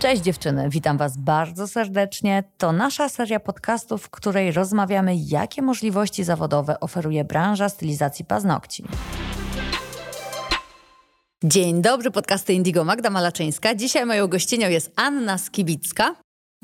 Cześć dziewczyny, witam Was bardzo serdecznie. To nasza seria podcastów, w której rozmawiamy, jakie możliwości zawodowe oferuje branża stylizacji paznokci. Dzień dobry, podcasty Indigo Magda Malaczyńska. Dzisiaj moją gościnią jest Anna Skibicka.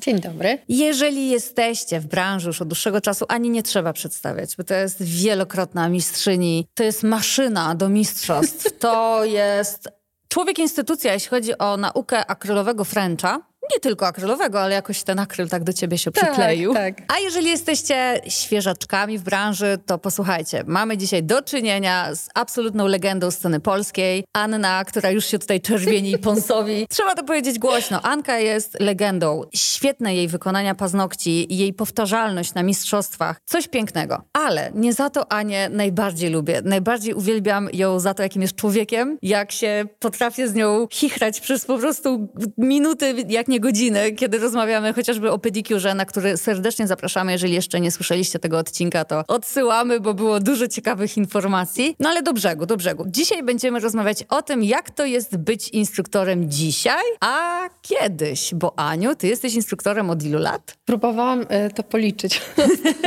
Dzień dobry. Jeżeli jesteście w branży już od dłuższego czasu, ani nie trzeba przedstawiać, bo to jest wielokrotna mistrzyni, to jest maszyna do mistrzostw, to jest człowiek instytucja, jeśli chodzi o naukę akrylowego Frencha nie tylko akrylowego, ale jakoś ten akryl tak do ciebie się tak, przykleił. Tak. A jeżeli jesteście świeżaczkami w branży, to posłuchajcie. Mamy dzisiaj do czynienia z absolutną legendą sceny polskiej. Anna, która już się tutaj czerwieni i ponsowi. Trzeba to powiedzieć głośno. Anka jest legendą. Świetne jej wykonania paznokci jej powtarzalność na mistrzostwach. Coś pięknego. Ale nie za to Anię najbardziej lubię. Najbardziej uwielbiam ją za to, jakim jest człowiekiem. Jak się potrafię z nią chichrać przez po prostu minuty, jak nie godziny, kiedy rozmawiamy chociażby o pedikurze, na który serdecznie zapraszamy. Jeżeli jeszcze nie słyszeliście tego odcinka, to odsyłamy, bo było dużo ciekawych informacji. No ale do brzegu, do brzegu. Dzisiaj będziemy rozmawiać o tym, jak to jest być instruktorem dzisiaj, a kiedyś. Bo Aniu, ty jesteś instruktorem od ilu lat? Próbowałam e, to policzyć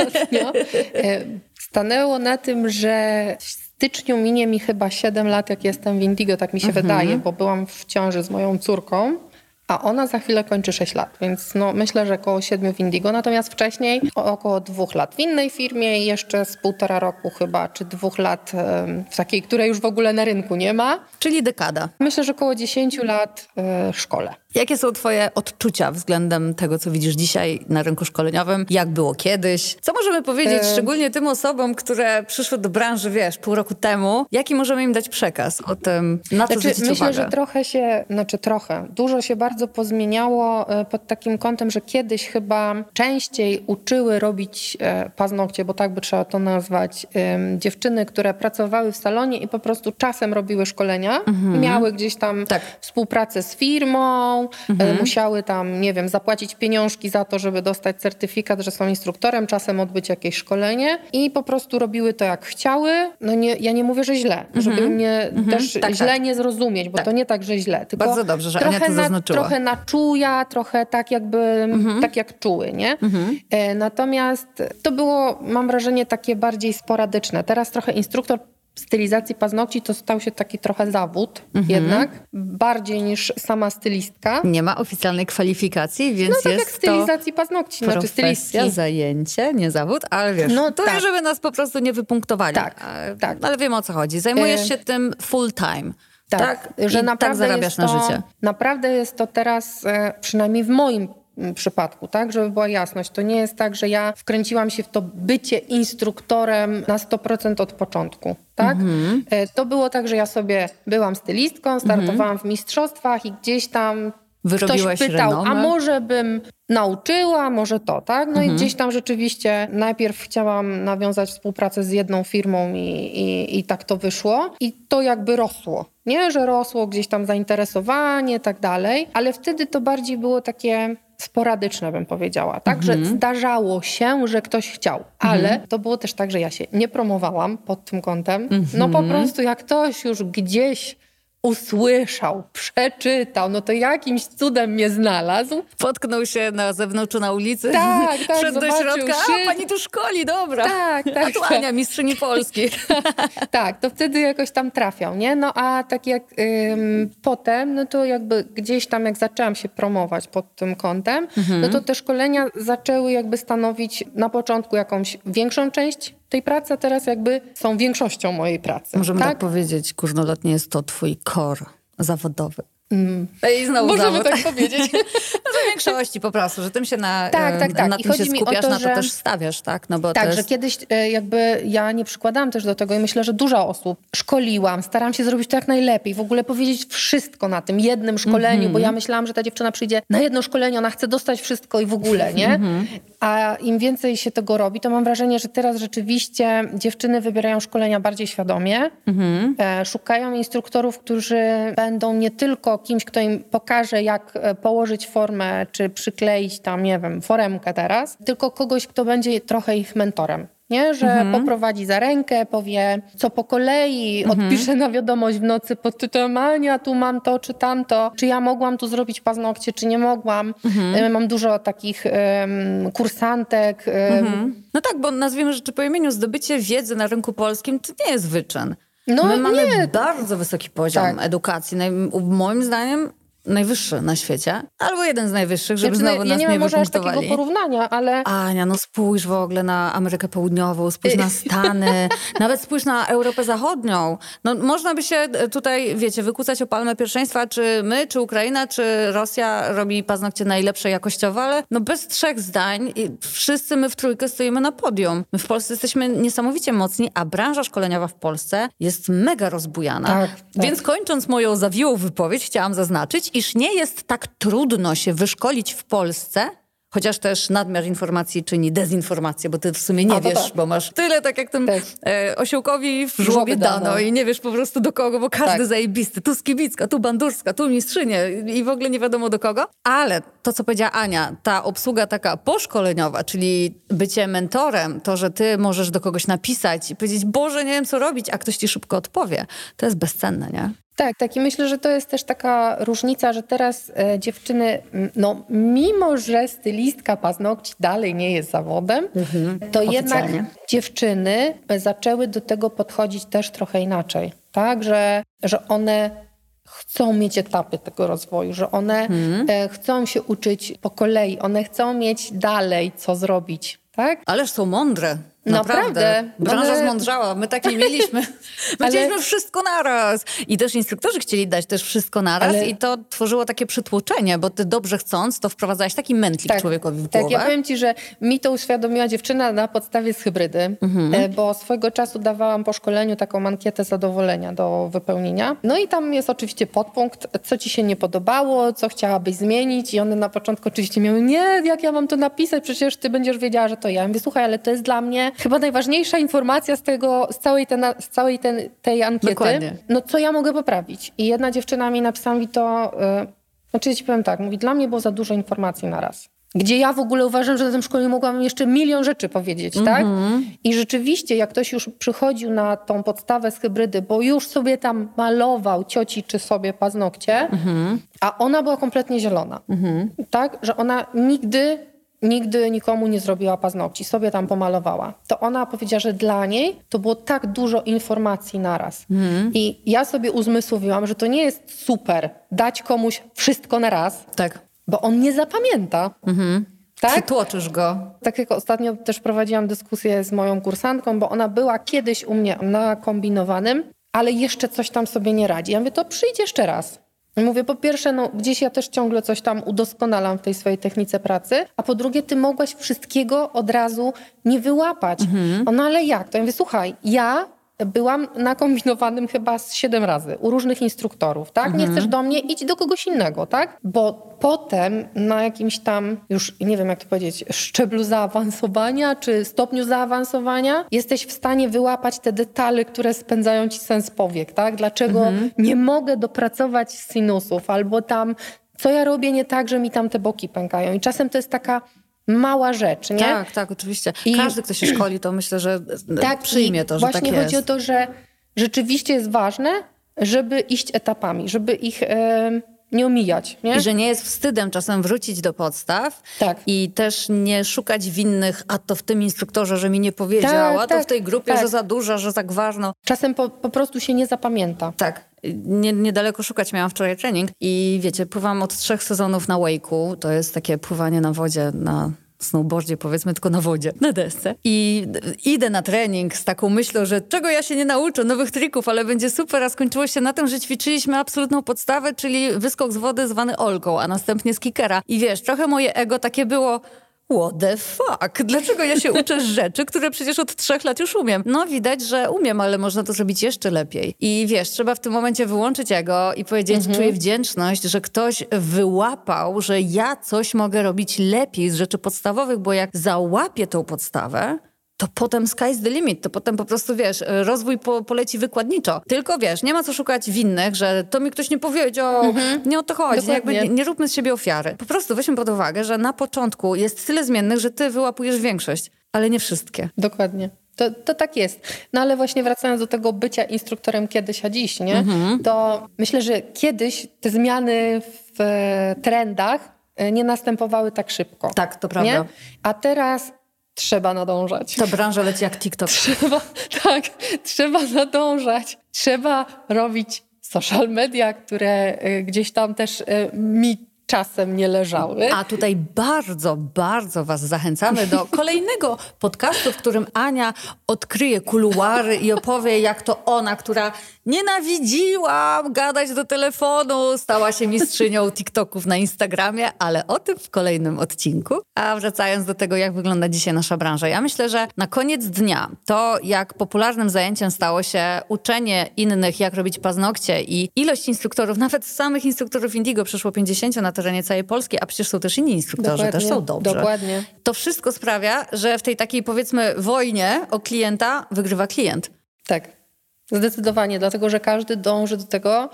ostatnio. E, stanęło na tym, że w styczniu minie mi chyba 7 lat, jak jestem w Indigo, tak mi się mhm. wydaje, bo byłam w ciąży z moją córką a ona za chwilę kończy 6 lat, więc no, myślę, że około 7 w Indigo, natomiast wcześniej około dwóch lat w innej firmie i jeszcze z półtora roku chyba, czy dwóch lat w takiej, której już w ogóle na rynku nie ma. Czyli dekada. Myślę, że około 10 lat w szkole. Jakie są Twoje odczucia względem tego, co widzisz dzisiaj na rynku szkoleniowym? Jak było kiedyś? Co możemy powiedzieć, e... szczególnie tym osobom, które przyszły do branży, wiesz, pół roku temu? Jaki możemy im dać przekaz o tym, na co znaczy, Myślę, uwagę? że trochę się, znaczy trochę, dużo się bardzo pozmieniało e, pod takim kątem, że kiedyś chyba częściej uczyły robić e, paznokcie, bo tak by trzeba to nazwać, dziewczyny, które pracowały w salonie i po prostu czasem robiły szkolenia. Mhm. Miały gdzieś tam tak. współpracę z firmą, E, mhm. musiały tam, nie wiem, zapłacić pieniążki za to, żeby dostać certyfikat, że są instruktorem, czasem odbyć jakieś szkolenie i po prostu robiły to jak chciały. No nie, ja nie mówię, że źle, mhm. żeby mnie mhm. też tak, źle tak. nie zrozumieć, bo tak. to nie tak, że źle, tylko Bardzo dobrze, że trochę Ania to zaznaczyła. Na, trochę trochę tak jakby, mhm. tak jak czuły, nie? Mhm. E, natomiast to było, mam wrażenie, takie bardziej sporadyczne. Teraz trochę instruktor stylizacji paznokci to stał się taki trochę zawód mhm. jednak, bardziej niż sama stylistka. Nie ma oficjalnej kwalifikacji, więc no, tak jest jak stylizacji paznokci, znaczy stylistki. zajęcie, nie zawód, ale wiesz, no, to tak. żeby nas po prostu nie wypunktowali. Tak, tak. Ale wiemy o co chodzi. Zajmujesz e, się tym full time. Tak, tak? że tak naprawdę tak zarabiasz to, na życie. Naprawdę jest to teraz, e, przynajmniej w moim przypadku, tak? Żeby była jasność. To nie jest tak, że ja wkręciłam się w to bycie instruktorem na 100% od początku, tak? Mhm. E, to było tak, że ja sobie byłam stylistką, startowałam mhm. w mistrzostwach i gdzieś tam Wyrobiłaś ktoś pytał, renomę? a może bym nauczyła, może to, tak? No mhm. i gdzieś tam rzeczywiście najpierw chciałam nawiązać współpracę z jedną firmą i, i, i tak to wyszło. I to jakby rosło. Nie, że rosło gdzieś tam zainteresowanie, tak dalej, ale wtedy to bardziej było takie sporadyczne, bym powiedziała. Tak, że mhm. zdarzało się, że ktoś chciał, ale mhm. to było też tak, że ja się nie promowałam pod tym kątem. No po mhm. prostu jak ktoś już gdzieś usłyszał, przeczytał, no to jakimś cudem mnie znalazł. Potknął się na zewnątrz na ulicy, tak, tak, wszedł do środka, a pani tu szkoli, dobra. Tak, tak. A tu tak. Ania, mistrzyni Polski. tak, to wtedy jakoś tam trafiał, nie? No a tak jak ym, potem, no to jakby gdzieś tam jak zaczęłam się promować pod tym kątem, mhm. no to te szkolenia zaczęły jakby stanowić na początku jakąś większą część tej pracy, a teraz jakby są większością mojej pracy. Możemy tak, tak powiedzieć, górnolotnie jest to twój core zawodowy. Mm. I znowu Możemy zawód. tak powiedzieć. no w większości po prostu, że tym się na, tak, tak, tak. na tym się skupiasz, to, na to też stawiasz, tak? No bo tak, jest... że kiedyś e, jakby ja nie przykładałam też do tego i myślę, że dużo osób szkoliłam, staram się zrobić to jak najlepiej, w ogóle powiedzieć wszystko na tym jednym szkoleniu, mm -hmm. bo ja myślałam, że ta dziewczyna przyjdzie na jedno szkolenie, ona chce dostać wszystko i w ogóle, nie? Mm -hmm. A im więcej się tego robi, to mam wrażenie, że teraz rzeczywiście dziewczyny wybierają szkolenia bardziej świadomie, mm -hmm. szukają instruktorów, którzy będą nie tylko kimś, kto im pokaże, jak e, położyć formę, czy przykleić tam, nie wiem, foremkę teraz, tylko kogoś, kto będzie trochę ich mentorem. nie? Że mhm. poprowadzi za rękę, powie co po kolei, mhm. odpisze na wiadomość w nocy pod tytułem Ania, tu mam to czy tamto, czy ja mogłam tu zrobić paznokcie, czy nie mogłam. Mhm. Mam dużo takich um, kursantek. Um. No tak, bo nazwijmy rzeczy po imieniu, zdobycie wiedzy na rynku polskim to nie jest wyczyn. No, My mamy nie. bardzo wysoki poziom tak. edukacji. Moim zdaniem najwyższy na świecie, albo jeden z najwyższych, żeby znaczy, znowu ja nas nie, nie może aż takiego porównania, ale... Ania, no spójrz w ogóle na Amerykę Południową, spójrz na Stany, nawet spójrz na Europę Zachodnią. No można by się tutaj, wiecie, wykucać o palmę pierwszeństwa, czy my, czy Ukraina, czy Rosja robi paznokcie najlepsze jakościowo, ale no bez trzech zdań wszyscy my w trójkę stoimy na podium. My w Polsce jesteśmy niesamowicie mocni, a branża szkoleniowa w Polsce jest mega rozbujana. Tak, tak. Więc kończąc moją zawiłą wypowiedź, chciałam zaznaczyć, iż nie jest tak trudno się wyszkolić w Polsce, Chociaż też nadmiar informacji czyni dezinformację, bo ty w sumie nie A, wiesz, tak. bo masz tyle, tak jak tym tak. e, osiołkowi w żłobie dano i nie wiesz po prostu do kogo, bo każdy tak. zajebisty. Tu Skibicka, tu Bandurska, tu Mistrzynie i w ogóle nie wiadomo do kogo. Ale to, co powiedziała Ania, ta obsługa taka poszkoleniowa, czyli bycie mentorem, to, że ty możesz do kogoś napisać i powiedzieć, Boże, nie wiem co robić, a ktoś ci szybko odpowie, to jest bezcenne, nie? Tak, tak i myślę, że to jest też taka różnica, że teraz e, dziewczyny, no mimo, że stylistka paznokci dalej nie jest zawodem, mhm, to jednak dziewczyny zaczęły do tego podchodzić też trochę inaczej, tak, że, że one chcą mieć etapy tego rozwoju, że one mhm. e, chcą się uczyć po kolei, one chcą mieć dalej co zrobić, tak? Ależ są mądre. Naprawdę. Naprawdę. Branża ale... zmądrzała. My takie mieliśmy. My ale... chcieliśmy wszystko naraz. I też instruktorzy chcieli dać też wszystko naraz ale... i to tworzyło takie przytłoczenie, bo ty dobrze chcąc, to wprowadzałeś taki mętlik tak, człowiekowi w głowę. Tak, ja powiem ci, że mi to uświadomiła dziewczyna na podstawie z hybrydy, mhm. E, bo swojego czasu dawałam po szkoleniu taką ankietę zadowolenia do wypełnienia. No i tam jest oczywiście podpunkt, co ci się nie podobało, co chciałabyś zmienić i one na początku oczywiście miały, nie, jak ja mam to napisać, przecież ty będziesz wiedziała, że to ja. Ja mówię, słuchaj, ale to jest dla mnie chyba najważniejsza informacja z, tego, z całej, ten, z całej ten, tej ankiety. Dokładnie. No co ja mogę poprawić? I jedna dziewczyna mi napisała mi to, yy, znaczy ja ci powiem tak, mówi, dla mnie było za dużo informacji na raz. Gdzie ja w ogóle uważam, że na tym szkoleniu mogłam jeszcze milion rzeczy powiedzieć, mm -hmm. tak? Mhm. I rzeczywiście, jak ktoś już przychodził na tą podstawę z hybrydy, bo już sobie tam malował cioci czy sobie paznokcie, mm -hmm. a ona była kompletnie zielona, mm -hmm. tak? Że ona nigdy nigdy nikomu nie zrobiła paznokci, sobie tam pomalowała. To ona powiedziała, że dla niej to było tak dużo informacji naraz. Mm. I ja sobie uzmysłowiłam, że to nie jest super dać komuś wszystko na raz, tak. bo on nie zapamięta. Mm-hmm. Tak? Przytłoczysz go. Tak jak ostatnio też prowadziłam dyskusję z moją kursantką, bo ona była kiedyś u mnie na kombinowanym, ale jeszcze coś tam sobie nie radzi. Ja mówię, to przyjdź jeszcze raz. Mówię, po pierwsze, no, gdzieś ja też ciągle coś tam udoskonalam w tej swojej technice pracy, a po drugie, ty mogłaś wszystkiego od razu nie wyłapać. Mhm. No ale jak? To ja mówię, słuchaj, ja byłam na kombinowanym chyba z siedem razy u różnych instruktorów, tak? Mhm. Nie chcesz do mnie, idź do kogoś innego, tak? Bo potem na jakimś tam, już nie wiem jak to powiedzieć, szczeblu zaawansowania czy stopniu zaawansowania, jesteś w stanie wyłapać te detale, które spędzają ci sens powiek, tak? Dlaczego mhm. nie mogę dopracować sinusów albo tam co ja robię nie tak, że mi tam te boki pękają. I czasem to jest taka mała rzecz, nie? Tak, tak, oczywiście. I Każdy, kto się szkoli, to myślę, że tak, przyjmie to, że tak jest. Właśnie chodzi o to, że rzeczywiście jest ważne, żeby iść etapami, żeby ich... Yy, nie omijać. Nie? I że nie jest wstydem czasem wrócić do podstaw tak. i też nie szukać winnych, a to w tym instruktorze, że mi nie powiedział, tak, a to tak, w tej grupie, tak. że za dużo, że tak ważno. Czasem po, po prostu się nie zapamięta. Tak. Nie, niedaleko szukać miałam wczoraj trening i wiecie, pływam od trzech sezonów na wake'u. To jest takie pływanie na wodzie, na snowboardzie, powiedzmy, tylko na wodzie, na desce. I idę na trening z taką myślą, że czego ja się nie nauczę, nowych trików, ale będzie super, a skończyło się na tym, że ćwiczyliśmy absolutną podstawę, czyli wyskok z wody zwany olką, a następnie z. I wiesz, trochę moje ego takie było what the fuck? Dlaczego ja się uczę rzeczy, które przecież od trzech lat już umiem? No widać, że umiem, ale można to zrobić jeszcze lepiej. I wiesz, trzeba w tym momencie wyłączyć ego i powiedzieć, mhm. czuję wdzięczność, że ktoś wyłapał, że ja coś mogę robić lepiej z rzeczy podstawowych, bo jak załapię tą podstawę, to potem sky's the limit, to potem po prostu, wiesz, rozwój po, poleci wykładniczo. Tylko, wiesz, nie ma co szukać winnych, że to mi ktoś nie powiedział, mhm. nie o to chodzi, jakby nie, nie, róbmy z siebie ofiary. Po prostu weźmy pod uwagę, że na początku jest tyle zmiennych, że ty wyłapujesz większość, ale nie wszystkie. Dokładnie. To, to tak jest. No ale właśnie wracając do tego bycia instruktorem kiedyś, a dziś, nie? Mhm. To myślę, że kiedyś te zmiany w trendach e, nie następowały tak szybko. Tak, to prawda. Nie? A teraz trzeba nadążać. To branża leci jak TikTok. Trzeba, tak, trzeba nadążać. Trzeba robić social media, które e, gdzieś tam też e, mi czasem nie leżały. A tutaj bardzo, bardzo Was zachęcamy do kolejnego podcastu, w którym Ania odkryje kuluary i opowie, jak to ona, która nienawidziła gadać do telefonu, stała się mistrzynią TikToków na Instagramie, ale o tym w kolejnym odcinku. A wracając do tego, jak wygląda dzisiaj nasza branża. Ja myślę, że na koniec dnia to, jak popularnym zajęciem stało się uczenie innych, jak robić paznokcie i ilość instruktorów, nawet samych instruktorów Indigo przeszło 50 na terenie całej Polski, a przecież są też inni instruktorzy, dokładnie, też są dobrzy. Dokładnie. To wszystko sprawia, że w tej takiej powiedzmy wojnie o klienta wygrywa klient. Tak, zdecydowanie, dlatego że każdy dąży do tego,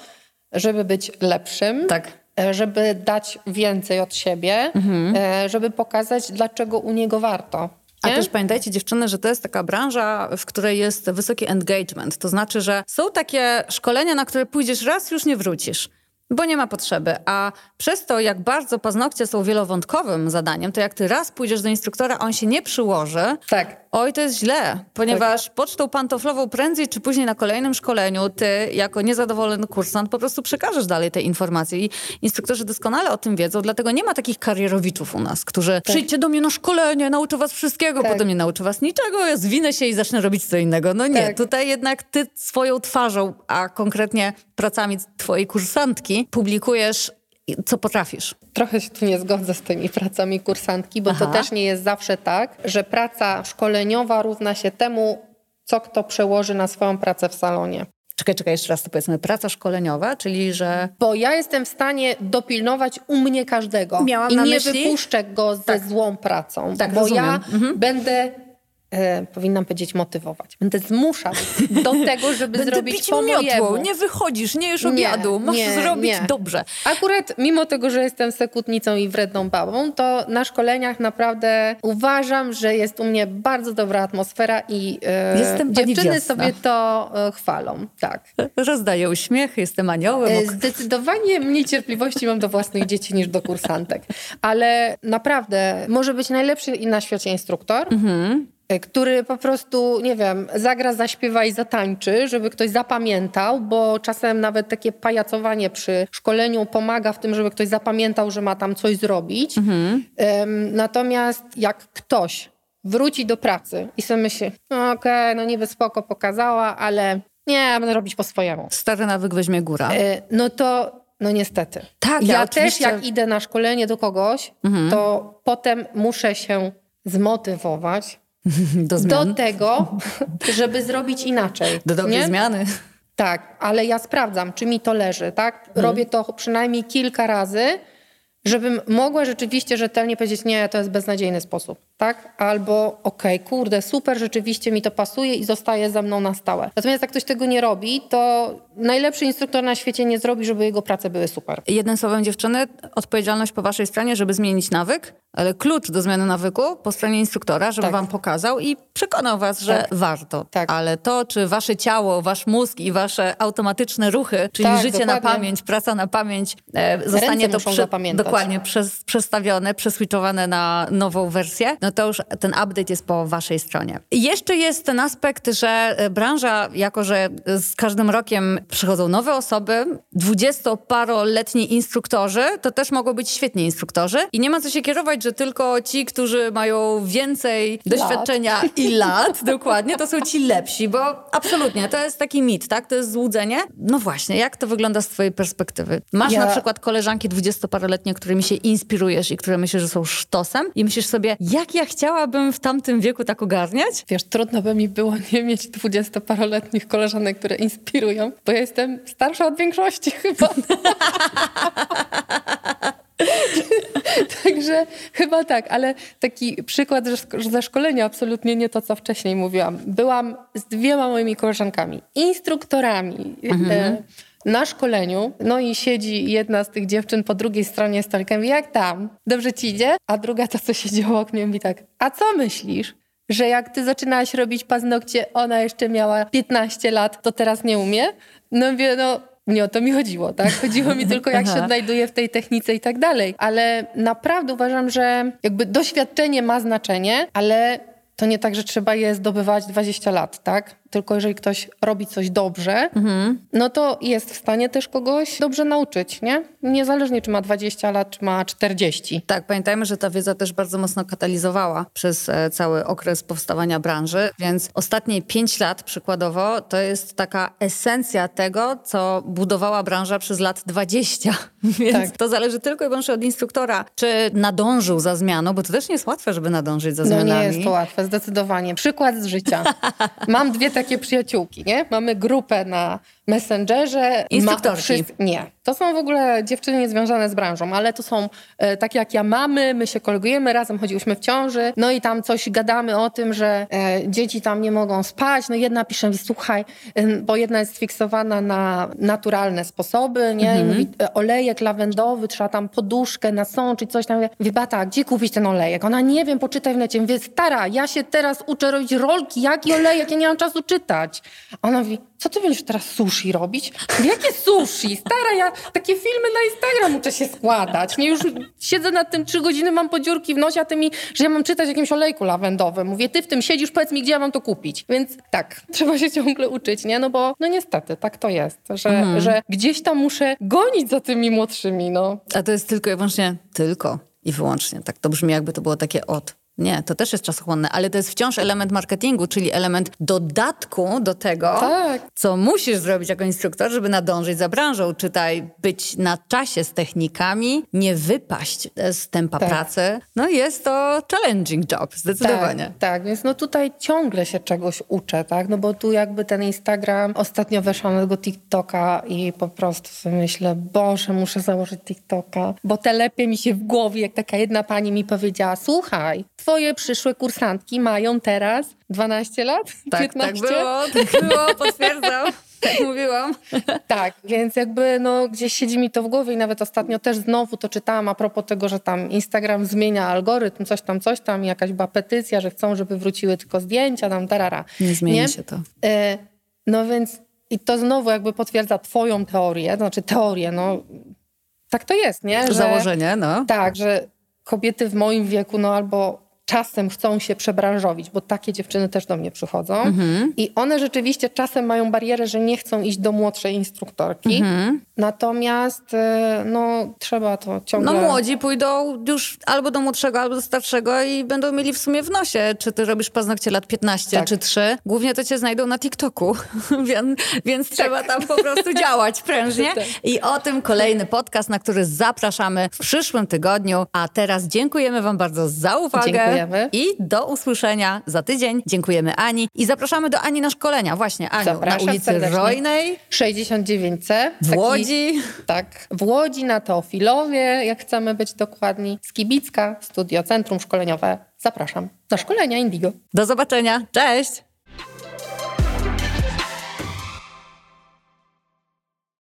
żeby być lepszym. Tak e, żeby dać więcej od siebie, mhm. E, żeby pokazać, dlaczego u niego warto. Nie? A też pamiętajcie, dziewczyny, że to jest taka branża, w której jest wysoki engagement. To znaczy, że są takie szkolenia, na które pójdziesz raz, już nie wrócisz bo nie ma potrzeby. A przez to, jak bardzo paznokcie są wielowątkowym zadaniem, to jak ty raz pójdziesz do instruktora, on się nie przyłoży, tak. Oj, to jest źle, ponieważ tak. pocztą pantoflową prędzej czy później na kolejnym szkoleniu ty, jako niezadowolony kursant, po prostu przekażesz dalej te informacje. I instruktorzy doskonale o tym wiedzą, dlatego nie ma takich karierowiczów u nas, którzy tak. przyjdźcie do mnie na szkolenie, nauczę was wszystkiego, tak. potem nie nauczę was niczego, ja zwinę się i zacznę robić co innego. No nie, tak. tutaj jednak ty swoją twarzą, a konkretnie pracami twojej kursantki, publikujesz co potrafisz. Trochę się tu nie zgodzę z tymi pracami kursantki, bo Aha. to też nie jest zawsze tak, że praca szkoleniowa równa się temu, co kto przełoży na swoją pracę w salonie. Czekaj, czekaj, jeszcze raz to powiedzmy. Praca szkoleniowa, czyli że... Bo ja jestem w stanie dopilnować u mnie każdego. Miałam I nie myśli? wypuszczę go ze tak. złą pracą. Tak, bo rozumiem. ja mhm. będę e, powinnam powiedzieć motywować. Będę zmuszał do tego, żeby Będę zrobić pić po mojemu. Nie wychodzisz, nie jesz obiadu, masz nie, zrobić nie. dobrze. Akurat mimo tego, że jestem sekutnicą i wredną babą, to na szkoleniach naprawdę uważam, że jest u mnie bardzo dobra atmosfera i e, jestem dziewczyny sobie to e, chwalą. Tak. Rozdaję uśmiech, jestem aniołem. E, zdecydowanie mniej cierpliwości mam do własnych dzieci niż do kursantek. Ale naprawdę może być najlepszy na świecie instruktor. Mhm który po prostu, nie wiem, zagra, zaśpiewa i zatańczy, żeby ktoś zapamiętał, bo czasem nawet takie pajacowanie przy szkoleniu pomaga w tym, żeby ktoś zapamiętał, że ma tam coś zrobić. Mhm. natomiast jak ktoś wróci do pracy i sobie myśli, no okej, okay, no niby spoko pokazała, ale nie, będę robić po swojemu. Stary nawyk weźmie góra. E, no to no niestety. Tak, ja, ja też jak idę na szkolenie do kogoś, mhm. to potem muszę się zmotywować, do, do tego, żeby zrobić inaczej. Do dobrej nie? zmiany. Tak, ale ja sprawdzam, czy mi to leży, tak? Mhm. Robię to przynajmniej kilka razy, żebym mogła rzeczywiście rzetelnie powiedzieć, nie, to jest beznadziejny sposób, tak? Albo okej, okay, kurde, super, rzeczywiście mi to pasuje i zostaje ze mną na stałe. Natomiast jak ktoś tego nie robi, to najlepszy instruktor na świecie nie zrobi, żeby jego prace były super. Jednym słowem dziewczyny, odpowiedzialność po waszej stronie, żeby zmienić nawyk, ale klucz do zmiany nawyku po stronie instruktora, żeby tak. wam pokazał i przekonał was, że tak. warto. Tak. Ale to, czy wasze ciało, wasz mózg i wasze automatyczne ruchy, czyli tak, życie dokładnie. na pamięć, praca na pamięć, e, zostanie Ręce to prze, dokładnie przez, przestawione, przeswitchowane na nową wersję, no to już ten update jest po waszej stronie. Jeszcze jest ten aspekt, że e, branża, jako że z każdym rokiem przychodzą nowe osoby, dwudziestoparoletni instruktorzy, to też mogą być świetni instruktorzy i nie ma co się kierować, że tylko ci, którzy mają więcej doświadczenia lat. i lat, dokładnie, to są ci lepsi, bo absolutnie, to jest taki mit, tak? To jest złudzenie. No właśnie, jak to wygląda z twojej perspektywy? Masz ja... na przykład koleżanki dwudziestoparoletnie, którymi się inspirujesz i które myślisz, że są sztosem i myślisz sobie, jak ja chciałabym w tamtym wieku tak ogarniać? Wiesz, trudno by mi było nie mieć dwudziestoparoletnich koleżanek, które inspirują, bo ja jestem starsza od większości chyba. Także chyba tak, ale taki przykład ze szkolenia, absolutnie nie to, co wcześniej mówiłam. Byłam z dwiema moimi koleżankami, instruktorami. Mhm. E, na szkoleniu, no i siedzi jedna z tych dziewczyn po drugiej stronie stolika i mówi, jak tam? Dobrze ci idzie? A druga to, co się działo, mnie mówi tak, a co myślisz? że jak ty zaczynałaś robić paznokcie, ona jeszcze miała 15 lat, to teraz nie umie? No mówię, no nie o to mi chodziło, tak? Chodziło mi tylko, jak się odnajduje w tej technice i tak dalej. Ale naprawdę uważam, że jakby doświadczenie ma znaczenie, ale to nie tak, że trzeba je zdobywać 20 lat, tak? Tylko jeżeli ktoś robi coś dobrze, mhm. no to jest w stanie też kogoś dobrze nauczyć, nie? Niezależnie, czy ma 20 lat, czy ma 40. Tak, pamiętajmy, że ta wiedza też bardzo mocno katalizowała przez e, cały okres powstawania branży, więc ostatnie 5 lat przykładowo to jest taka esencja tego, co budowała branża przez lat 20. Więc tak. to zależy tylko i wyłącznie od instruktora, czy nadążył za zmianą, bo to też nie jest łatwe, żeby nadążyć za zmianami. No nie jest to łatwe, zdecydowanie. Przykład z życia. Mam dwie takie przyjaciółki, nie? Mamy grupę na Messengerze. Instruktorki. Ma, nie. To są w ogóle dziewczyny niezwiązane z branżą, ale to są e, tak jak ja mamy, my się kolegujemy, razem chodziłyśmy w ciąży, no i tam coś gadamy o tym, że e, dzieci tam nie mogą spać. No jedna pisze słuchaj, e, bo jedna jest sfiksowana na naturalne sposoby, nie? Mhm. Mówi, e, olejek lawendowy, trzeba tam poduszkę nasączyć, coś tam. Wie, bata, gdzie kupić ten olejek? Ona, nie wiem, poczytaj w necie. Mówię, stara, ja się teraz uczę robić rolki, jaki olejek, ja nie mam czasu czytać. A ona mówi, co ty będziesz teraz sushi robić? Jakie sushi? Stara, ja takie filmy na Instagram muszę się składać. Nie już siedzę nad tym trzy godziny, mam podziurki w nosie, a ty mi, że ja mam czytać jakimś olejku lawendowym. Mówię, ty w tym siedzisz, powiedz mi, gdzie ja mam to kupić. Więc tak, trzeba się ciągle uczyć, nie? No bo, no niestety, tak to jest, że, mhm. że gdzieś tam muszę gonić za tymi młodszymi, no. A to jest tylko i wyłącznie tylko i wyłącznie. Tak to brzmi, jakby to było takie od. Nie, to też jest czasochłonne, ale to jest wciąż element marketingu, czyli element dodatku do tego, tak. co musisz zrobić jako instruktor, żeby nadążyć za branżą. Czytaj, być na czasie z technikami, nie wypaść z tempa tak. pracy. No jest to challenging job, zdecydowanie. Tak, tak, więc no tutaj ciągle się czegoś uczę, tak? No bo tu jakby ten Instagram, ostatnio weszłam na tego TikToka i po prostu sobie myślę, Boże, muszę założyć TikToka, bo telepie mi się w głowie, jak taka jedna pani mi powiedziała, słuchaj, twoje przyszłe kursantki mają teraz 12 lat? Tak, 15? tak było, tak było, potwierdzam. Tak mówiłam. Tak, więc jakby no, gdzieś siedzi mi to w głowie i nawet ostatnio też znowu to czytałam a propos tego, że tam Instagram zmienia algorytm, coś tam, coś tam, jakaś była petycja, że chcą, żeby wróciły tylko zdjęcia, tam tarara. Nie zmieni nie? się to. E, no więc i to znowu jakby potwierdza twoją teorię, znaczy teorię, no tak to jest, nie? Że, Założenie, no. Tak, że kobiety w moim wieku, no albo czasem chcą się przebranżowić, bo takie dziewczyny też do mnie przychodzą. Mhm. I one rzeczywiście czasem mają barierę, że nie chcą iść do młodszej instruktorki. Mhm. Natomiast e, no, trzeba to ciągle... No młodzi pójdą już albo do młodszego, albo do starszego i będą mieli w sumie w nosie, czy ty robisz paznokcie lat 15 tak. czy 3. Głównie to cię znajdą na TikToku, więc, więc tak. trzeba tam po prostu działać prężnie. Tak. I o tym kolejny podcast, na który zapraszamy w przyszłym tygodniu. A teraz dziękujemy wam bardzo za uwagę. Dziękujemy. I do usłyszenia za tydzień. Dziękujemy Ani i zapraszamy do Ani na szkolenia. Właśnie Aniu, Zapraszam na ulicy serdecznie. Rojnej. 69C. W Łodzi. Łodzi. Tak, w Łodzi, na Teofilowie, jak chcemy być dokładni. Skibicka, Studio Centrum Szkoleniowe. Zapraszam na szkolenia Indigo. Do zobaczenia. Cześć!